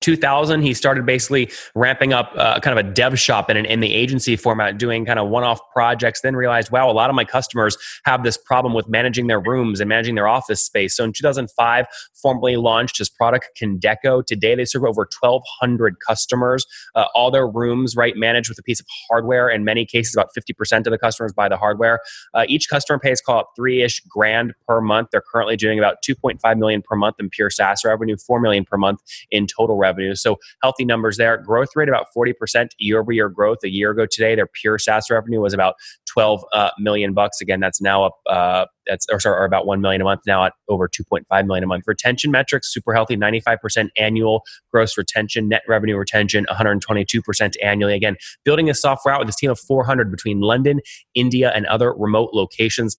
2000 he started basically ramping up uh, kind of a dev shop in, an, in the agency format doing kind of one-off projects then realized wow a lot of my customers have this problem with managing their rooms and managing their office space. So in 2005 formally launched his product Condeco. today they serve over 1200 customers. Uh, all their rooms right managed with a piece of hardware. In many cases about 50% of the customers buy the hardware. Uh, each customer pays call it three-ish grand per month. They're currently doing about 2.5 million per month in pure saas revenue 4 million per month in total revenue revenue. So healthy numbers there. Growth rate about 40% year over year growth. A year ago today, their pure SaaS revenue was about 12 uh, million bucks. Again, that's now up. Uh, that's or, sorry, or about 1 million a month now at over 2.5 million a month. Retention metrics super healthy. 95% annual gross retention. Net revenue retention 122% annually. Again, building a software out with this team of 400 between London, India, and other remote locations.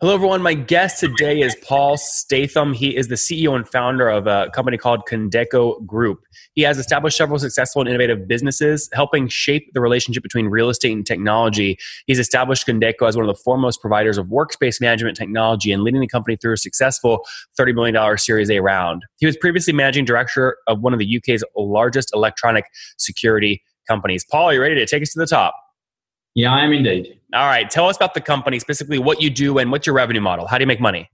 Hello, everyone. My guest today is Paul Statham. He is the CEO and founder of a company called Condeco Group. He has established several successful and innovative businesses, helping shape the relationship between real estate and technology. He's established Condeco as one of the foremost providers of workspace management technology and leading the company through a successful $30 million Series A round. He was previously managing director of one of the UK's largest electronic security companies. Paul, are you ready to take us to the top? Yeah, I am indeed. All right. Tell us about the company, specifically what you do and what's your revenue model. How do you make money?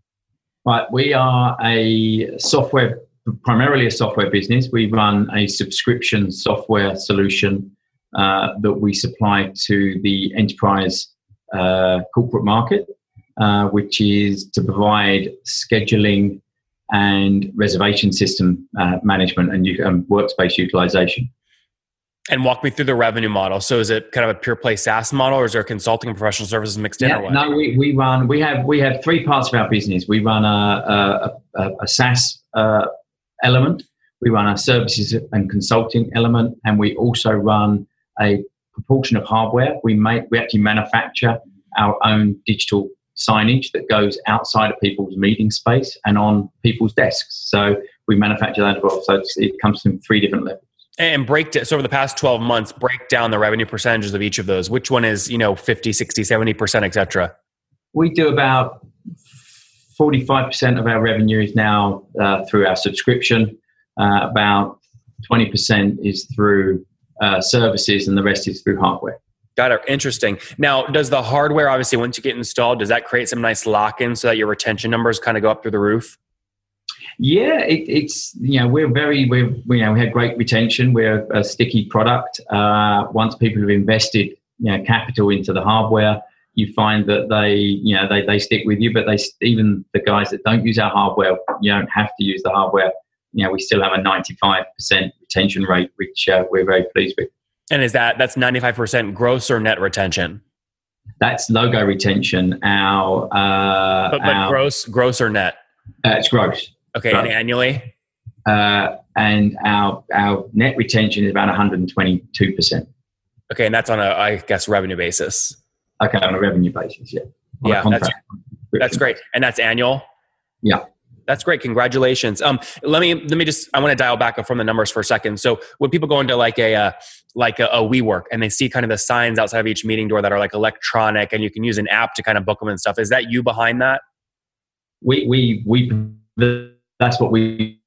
Right. We are a software, primarily a software business. We run a subscription software solution uh, that we supply to the enterprise uh, corporate market, uh, which is to provide scheduling and reservation system uh, management and um, workspace utilization and walk me through the revenue model. So is it kind of a pure play SaaS model or is there consulting and professional services mixed in yeah, or what? No, we, we run, we have, we have three parts of our business. We run a, a, a, a SaaS uh, element, we run a services and consulting element, and we also run a proportion of hardware. We make, we actually manufacture our own digital signage that goes outside of people's meeting space and on people's desks. So we manufacture that as well. So it comes from three different levels and break to, so over the past 12 months break down the revenue percentages of each of those which one is you know 50 60 70% etc we do about 45% of our revenue is now uh, through our subscription uh, about 20% is through uh, services and the rest is through hardware Got it. Interesting. Now, does the hardware obviously once you get installed, does that create some nice lock-in so that your retention numbers kind of go up through the roof? Yeah, it, it's you know we're very we're you know we had great retention. We're a sticky product. Uh, once people have invested you know capital into the hardware, you find that they you know they, they stick with you. But they even the guys that don't use our hardware, you don't have to use the hardware. You know we still have a ninety five percent retention rate, which uh, we're very pleased with. And is that that's ninety five percent gross or net retention? That's logo retention. Our uh, but, but our, gross gross or net? Uh, it's gross. Okay, and annually? Uh, and our our net retention is about 122 percent. Okay, and that's on a I guess revenue basis. Okay, on a revenue basis, yeah. On yeah, that's, that's great, and that's annual. Yeah, that's great. Congratulations. Um, let me let me just I want to dial back from the numbers for a second. So when people go into like a uh, like a, a WeWork and they see kind of the signs outside of each meeting door that are like electronic, and you can use an app to kind of book them and stuff. Is that you behind that? We we we that's what we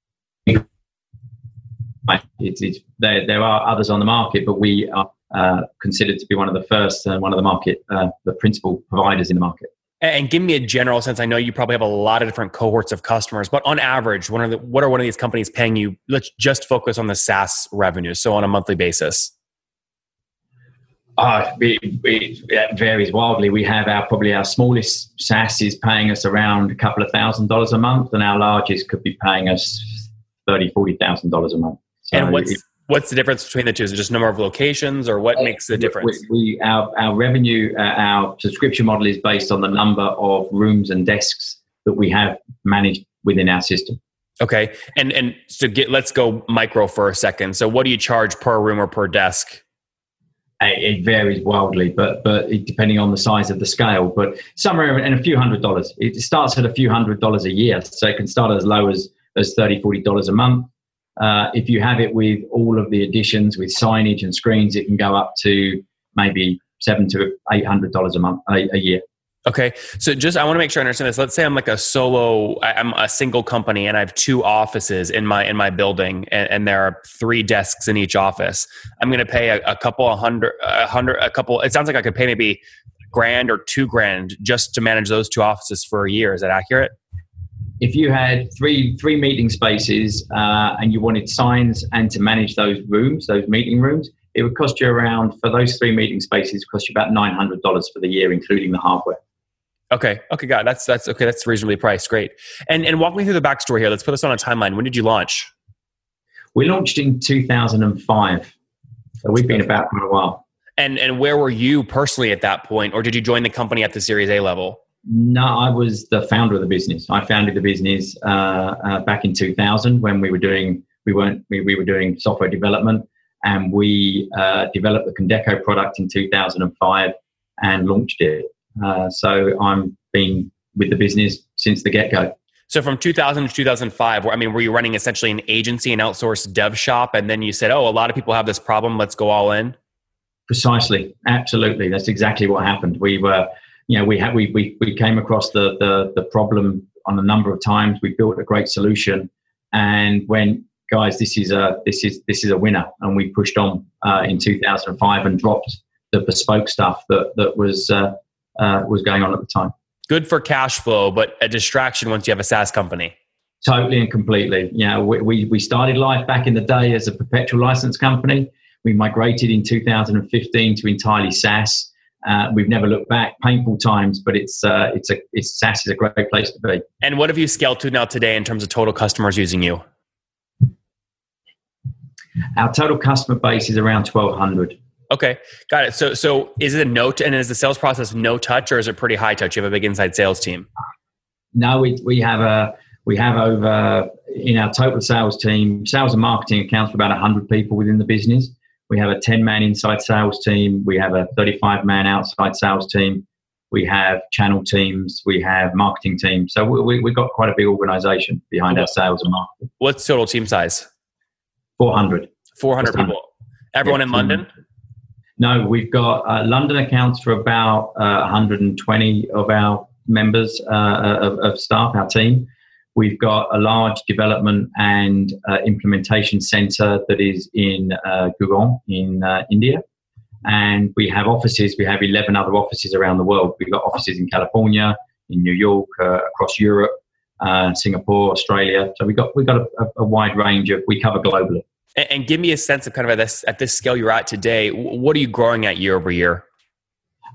there, there are others on the market, but we are uh, considered to be one of the first and one of the market, uh, the principal providers in the market. And give me a general sense. I know you probably have a lot of different cohorts of customers, but on average, what are, the, what are one of these companies paying you? Let's just focus on the SaaS revenue. So on a monthly basis. Uh, it, it, it, varies wildly. We have our probably our smallest SaaS is paying us around a couple of thousand dollars a month, and our largest could be paying us thirty, forty thousand dollars a month. So and what's it, what's the difference between the two? Is it just number of locations, or what uh, makes the difference? We, we our our revenue, uh, our subscription model is based on the number of rooms and desks that we have managed within our system. Okay, and and so get let's go micro for a second. So what do you charge per room or per desk? It varies wildly, but but depending on the size of the scale, but somewhere in a few hundred dollars. It starts at a few hundred dollars a year, so it can start as low as as 30 40 dollars a month. Uh, if you have it with all of the additions with signage and screens, it can go up to maybe seven to eight hundred dollars a month a, a year. Okay. So just, I want to make sure I understand this. Let's say I'm like a solo, I'm a single company and I have two offices in my, in my building and, and there are three desks in each office. I'm going to pay a, a couple, a hundred, a hundred, a couple, it sounds like I could pay maybe grand or two grand just to manage those two offices for a year. Is that accurate? If you had three, three meeting spaces uh, and you wanted signs and to manage those rooms, those meeting rooms, it would cost you around, for those three meeting spaces, cost you about $900 for the year, including the hardware. Okay. Okay. Got it. That's that's okay. That's reasonably priced. Great. And and walk me through the backstory here. Let's put this on a timeline. When did you launch? We launched in 2005. So we've been about for a while. And and where were you personally at that point, or did you join the company at the Series A level? No, I was the founder of the business. I founded the business uh, uh, back in 2000 when we were doing we weren't we, we were doing software development, and we uh, developed the Condeco product in 2005 and launched it. Uh, so I'm been with the business since the get go. So from 2000 to 2005, I mean, were you running essentially an agency and outsourced dev shop, and then you said, "Oh, a lot of people have this problem. Let's go all in." Precisely, absolutely. That's exactly what happened. We were, you know, we had we we, we came across the, the the problem on a number of times. We built a great solution, and when guys, this is a this is this is a winner, and we pushed on uh, in 2005 and dropped the bespoke stuff that that was. Uh, uh, was going on at the time. Good for cash flow, but a distraction once you have a SaaS company. Totally and completely. Yeah, we, we, we started life back in the day as a perpetual license company. We migrated in 2015 to entirely SaaS. Uh, we've never looked back. Painful times, but it's uh, it's a it's SaaS is a great place to be. And what have you scaled to now today in terms of total customers using you? Our total customer base is around 1,200. Okay, got it. So, so is it a note, and is the sales process no touch, or is it pretty high touch? You have a big inside sales team. No, we we have a we have over in our total sales team. Sales and marketing accounts for about hundred people within the business. We have a ten man inside sales team. We have a thirty five man outside sales team. We have channel teams. We have marketing teams. So we, we, we've got quite a big organization behind our sales and marketing. What's total team size? Four hundred. Four hundred people. Everyone yeah, in London. No, we've got uh, London accounts for about uh, 120 of our members uh, of, of, staff, our team. We've got a large development and uh, implementation center that is in uh, in uh, India. And we have offices, we have 11 other offices around the world. We've got offices in California, in New York, across Europe, Singapore, Australia. So we've got, we've got a, a wide range of, we cover globally. And, and give me a sense of kind of at this at this scale you're at today. What are you growing at year over year?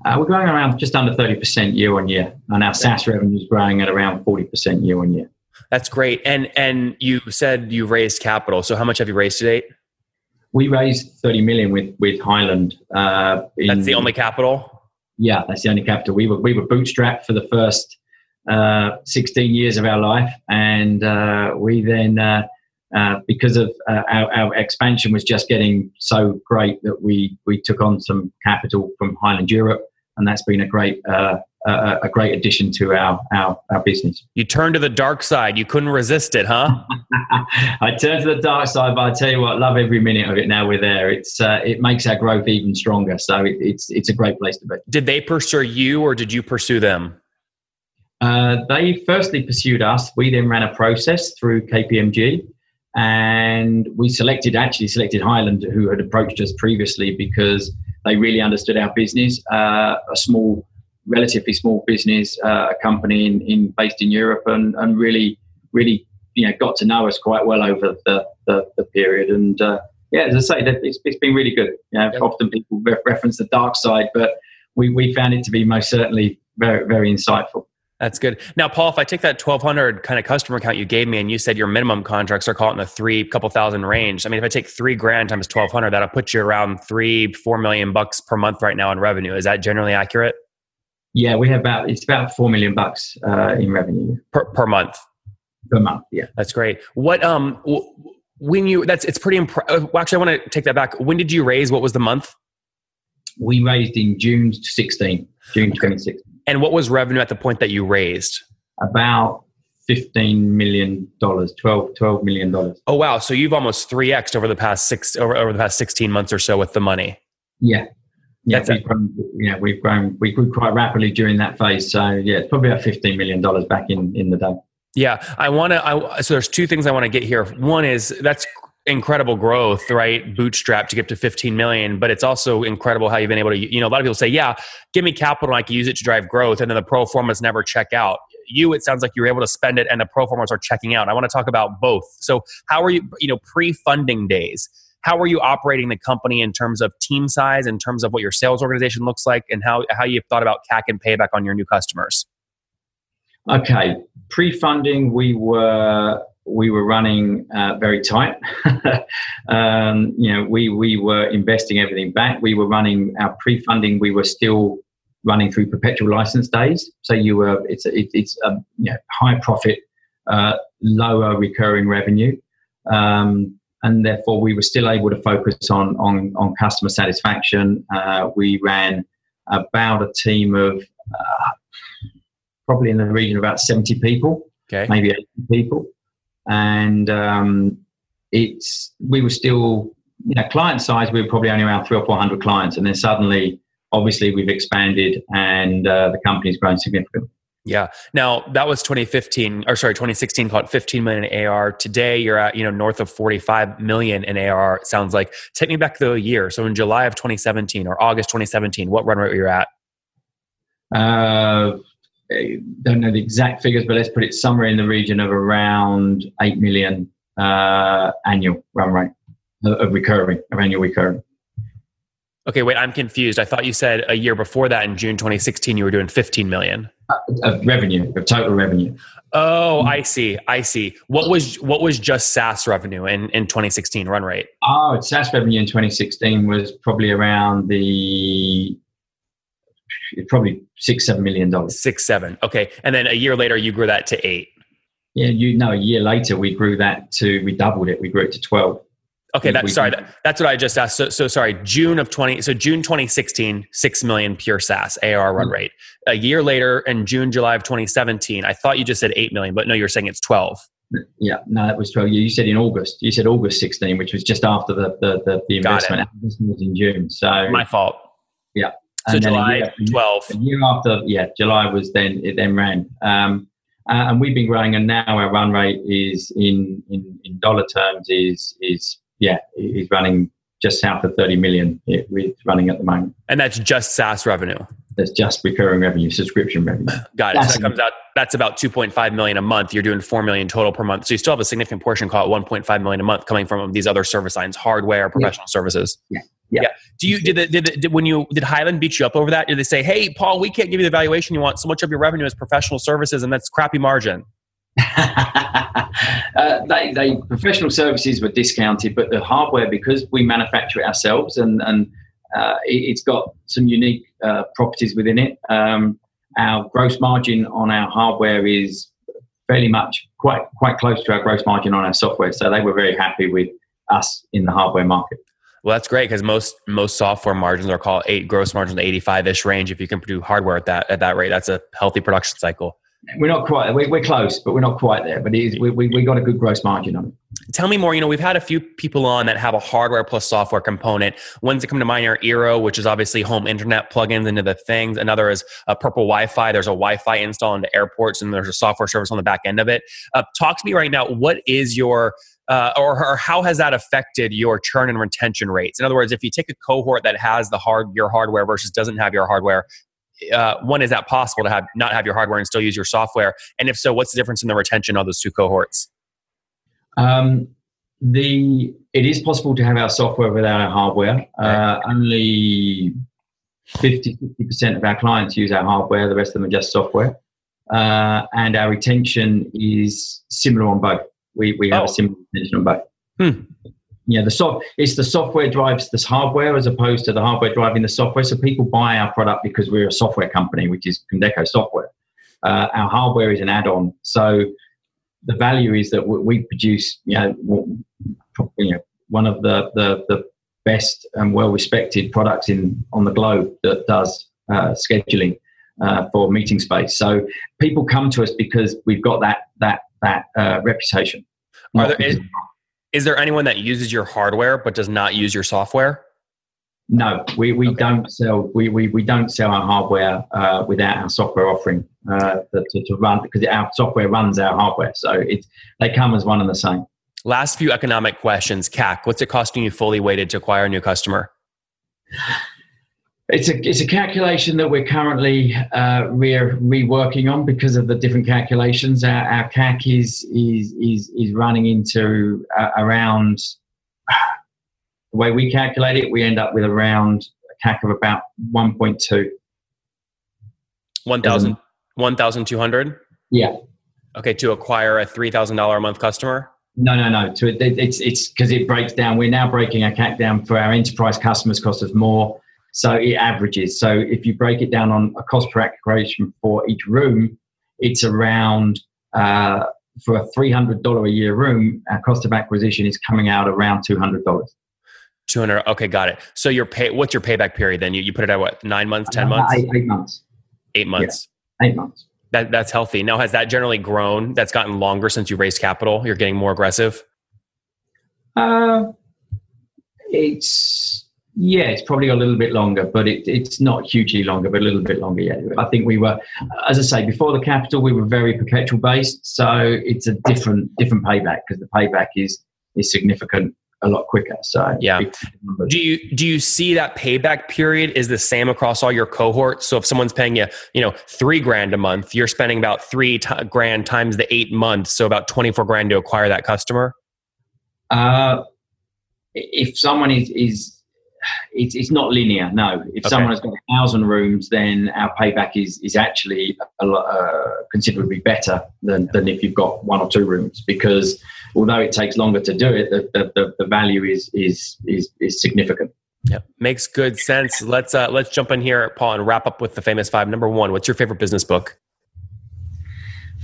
Uh, we're growing around just under 30% year on year, and our SaaS revenue is growing at around 40% year on year. That's great. And and you said you raised capital. So how much have you raised to date? We raised 30 million with with Highland. Uh, in, that's the only capital. Yeah, that's the only capital. We were we were bootstrapped for the first uh, 16 years of our life, and uh, we then uh, because of uh, our, our, expansion was just getting so great that we we took on some capital from Highland Europe, and that's been a great uh, a, a, great addition to our, our our business. You turned to the dark side. You couldn't resist it, huh? I turned to the dark side, but I tell you what, love every minute of it. Now we're there. It's uh, it makes our growth even stronger. So it, it's it's a great place to be. Did they pursue you, or did you pursue them? Uh, they firstly pursued us. We then ran a process through KPMG and we selected actually selected Highland, who had approached us previously because they really understood our business. Uh, a small, relatively small business, uh, a company in, in based in Europe, and, and really, really, you know, got to know us quite well over the the, the period. And uh, yeah, as I say, it's, it's been really good. You know, yep. often people re- reference the dark side, but we we found it to be most certainly very very insightful. That's good. Now, Paul, if I take that 1200 kind of customer count you gave me and you said your minimum contracts are caught in the three couple thousand range. I mean, if I take three grand times 1200, that'll put you around three, four million bucks per month right now in revenue. Is that generally accurate? Yeah, we have about, it's about four million bucks uh, in revenue per, per month. Per month. Yeah. That's great. What, um, when you, that's, it's pretty, imp- uh, well, actually, I want to take that back. When did you raise? What was the month? We raised in June 16, June okay. 2016. And what was revenue at the point that you raised? About fifteen million dollars, 12, 12 million dollars. Oh wow! So you've almost three x over the past six over, over the past sixteen months or so with the money. Yeah, yeah, we've grown, yeah, we've grown, we grew quite rapidly during that phase. So yeah, it's probably about fifteen million dollars back in in the day. Yeah, I want to. I, so there's two things I want to get here. One is that's incredible growth, right? Bootstrap to get to 15 million, but it's also incredible how you've been able to. You know, a lot of people say, "Yeah, give me capital, and I can use it to drive growth," and then the pro formas never check out. You, it sounds like you're able to spend it, and the pro formas are checking out. I want to talk about both. So, how are you? You know, pre-funding days how are you operating the company in terms of team size, in terms of what your sales organization looks like, and how, how you've thought about CAC and payback on your new customers? Okay, pre-funding, we were we were running uh, very tight. um, you know, we we were investing everything back. We were running our pre-funding. We were still running through perpetual license days. So you were it's a, it, it's a you know, high profit, uh, lower recurring revenue. Um, and therefore we were still able to focus on on, on customer satisfaction. Uh, we ran about a team of uh, probably in the region of about seventy people, okay. maybe eighty people, and um, it's we were still you know client size we were probably only around three or four hundred clients, and then suddenly obviously we've expanded and uh, the company's grown significantly. Yeah. Now that was 2015 or sorry, 2016 called 15 million in AR. Today you're at, you know, north of 45 million in AR. It sounds like take me back a year. So in July of 2017 or August 2017, what run rate were you at? Uh, I don't know the exact figures, but let's put it somewhere in the region of around 8 million uh, annual run rate of recurring, of annual recurring. Okay, wait, I'm confused. I thought you said a year before that in June 2016 you were doing 15 million. Uh, of revenue, of total revenue. Oh, I see. I see. What was what was just SaaS revenue in, in 2016 run rate? Oh, SaaS revenue in 2016 was probably around the probably six, seven million dollars. Six, seven. Okay. And then a year later you grew that to eight. Yeah, you know, a year later we grew that to we doubled it. We grew it to 12. Okay, that's sorry. That, that's what I just asked. So, so sorry. June of twenty. So June twenty sixteen, six million pure SaaS AR run mm-hmm. rate. A year later, in June, July of twenty seventeen, I thought you just said eight million, but no, you're saying it's twelve. Yeah, no, that was twelve. You said in August. You said August sixteen, which was just after the the, the, the investment. Investment was in June. So my fault. So July year, twelve. A year after, yeah, July was then it then ran. Um, uh, and we've been growing, and now our run rate is in in, in dollar terms is is yeah, he's running just south of 30 million it's running at the moment. And that's just SaaS revenue. That's just recurring revenue, subscription revenue. Got it. So that comes out. That's about 2.5 million a month. You're doing 4 million total per month. So you still have a significant portion, call it 1.5 million a month, coming from these other service lines, hardware, professional yeah. services. Yeah. Do you did, the, did, the, did when you did Highland beat you up over that? Did they say, "Hey, Paul, we can't give you the valuation you want. So much of your revenue is professional services, and that's crappy margin." uh, they, they professional services were discounted, but the hardware because we manufacture it ourselves and and uh, it, has got some unique uh, properties within it. Um, our gross margin on our hardware is fairly much quite quite close to our gross margin on our software. So they were very happy with us in the hardware market. Well, that's great because most most software margins are called eight gross margins, eighty five ish range. If you can do hardware at that at that rate, that's a healthy production cycle. We're not quite. We're, we're close, but we're not quite there. But we, we we got a good gross margin on it. Tell me more. You know, we've had a few people on that have a hardware plus software component. Ones that come to mind are Eero, which is obviously home internet plugins into the things. Another is a Purple Wi-Fi. There's a Wi-Fi install into airports, and there's a software service on the back end of it. Uh, talk to me right now. What is your uh, or, or, how has that affected your churn and retention rates? In other words, if you take a cohort that has the hard your hardware versus doesn't have your hardware, uh, one is that possible to have not have your hardware and still use your software and if so what's the difference in the retention of those two cohorts um, the it is possible to have our software without our hardware uh, only 50 50% of our clients use our hardware the rest of them are just software uh, and our retention is similar on both we, we have oh. a similar retention on both hmm yeah, the soft it's the software drives this hardware as opposed to the hardware driving the software. So people buy our product because we're a software company, which is Condeco software. Uh, our hardware is an add-on. So the value is that we produce, you know, you know one of the, the, the best and well-respected products in on the globe that does uh, scheduling uh, for meeting space. So people come to us because we've got that that that uh, reputation. Are there, is, is there anyone that uses your hardware but does not use your software? No, we, we okay. don't sell we, we, we don't sell our hardware uh, without our software offering uh, to, to run because our software runs our hardware. So it they come as one and the same. Last few economic questions. CAC, what's it costing you fully weighted to acquire a new customer? It's a it's a calculation that we're currently uh, we're reworking on because of the different calculations. Our, our CAC is is is is running into uh, around the way we calculate it. We end up with around a CAC of about one point two. One thousand. 1,200? Yeah. Okay, to acquire a $3,000 a month customer? No, no, no. To it, it's it's because it breaks down. We're now breaking our CAC down for our enterprise customers. Cost us more, so it averages. So if you break it down on a cost per acquisition for each room, it's around uh, for a three hundred dollar a year room. Our cost of acquisition is coming out around two hundred dollars. 200 okay got it so your pay what's your payback period then you, you put it at what nine months ten months eight, eight months eight months eight months. That, that's healthy. Now, has that generally grown? That's gotten longer since you raised capital. You're getting more aggressive. Uh, it's yeah, it's probably a little bit longer, but it, it's not hugely longer, but a little bit longer. Yeah, I think we were, as I say, before the capital, we were very perpetual based, so it's a different different payback because the payback is is significant a lot quicker. So yeah. Do you do you see that payback period is the same across all your cohorts? So if someone's paying you, you know, three grand a month, you're spending about three t- grand times the eight months, so about twenty four grand to acquire that customer. Uh, if someone is is it's, it's not linear. No, if okay. someone has got a thousand rooms, then our payback is is actually a, uh, considerably better than, than if you've got one or two rooms because although it takes longer to do it, the, the, the value is, is, is, is significant. Yeah, makes good sense. Let's uh, let's jump in here, Paul, and wrap up with the famous five. Number one, what's your favorite business book?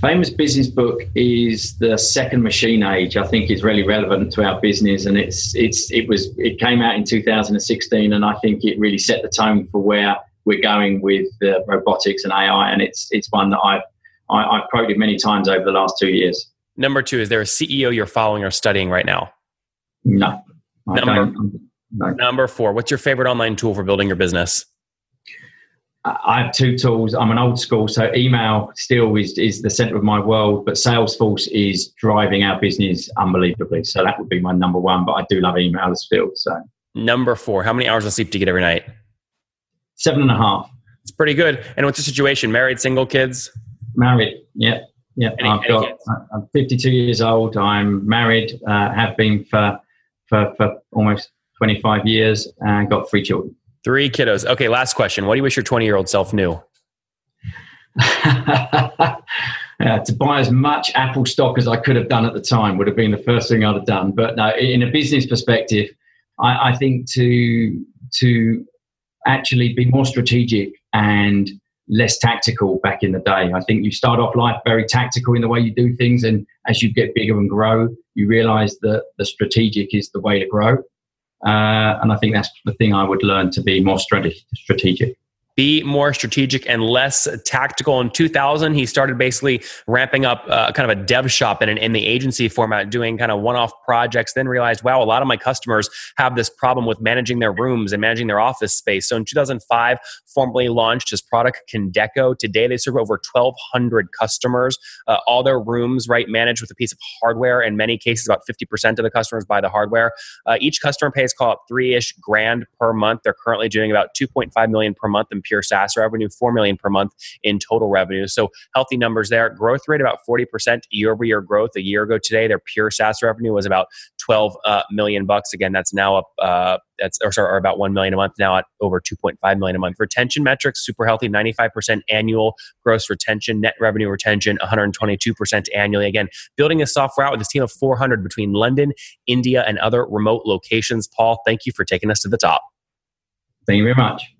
Famous business book is the Second Machine Age. I think is really relevant to our business, and it's it's it was it came out in 2016, and I think it really set the tone for where we're going with uh, robotics and AI. And it's it's one that I've I, have i have quoted many times over the last two years. Number two, is there a CEO you're following or studying right now? No. Number, no. number four, what's your favorite online tool for building your business? I have two tools. I'm an old school, so email still is, is the center of my world, but Salesforce is driving our business unbelievably. So that would be my number one, but I do love email still. So number four, how many hours of sleep do you get every night? Seven and a half. It's pretty good. And what's the situation? Married, single, kids? Married. Yeah. Yeah, any, I've got. Kids? I'm 52 years old. I'm married. Uh, have been for, for for almost 25 years, and got three children. Three kiddos. Okay, last question. What do you wish your 20 year old self knew? uh, to buy as much Apple stock as I could have done at the time would have been the first thing I'd have done. But no, in a business perspective, I, I think to to actually be more strategic and less tactical back in the day. I think you start off life very tactical in the way you do things, and as you get bigger and grow, you realize that the strategic is the way to grow. Uh, and I think that's the thing I would learn to be more strategic be more strategic and less tactical. In 2000, he started basically ramping up uh, kind of a dev shop in, an, in the agency format, doing kind of one off projects. Then realized, wow, a lot of my customers have this problem with managing their rooms and managing their office space. So in 2005, formally launched his product Condeco. Today, they serve over 1,200 customers. Uh, all their rooms, right, managed with a piece of hardware. In many cases, about 50% of the customers buy the hardware. Uh, each customer pays, call it three ish grand per month. They're currently doing about 2.5 million per month pure SaaS revenue, 4 million per month in total revenue. So healthy numbers there. Growth rate about 40% year over year growth. A year ago today, their pure SaaS revenue was about 12 uh, million bucks. Again, that's now up, uh, that's or, sorry, or about 1 million a month now at over 2.5 million a month. Retention metrics, super healthy, 95% annual gross retention, net revenue retention, 122% annually. Again, building a software out with this team of 400 between London, India, and other remote locations. Paul, thank you for taking us to the top. Thank you very much.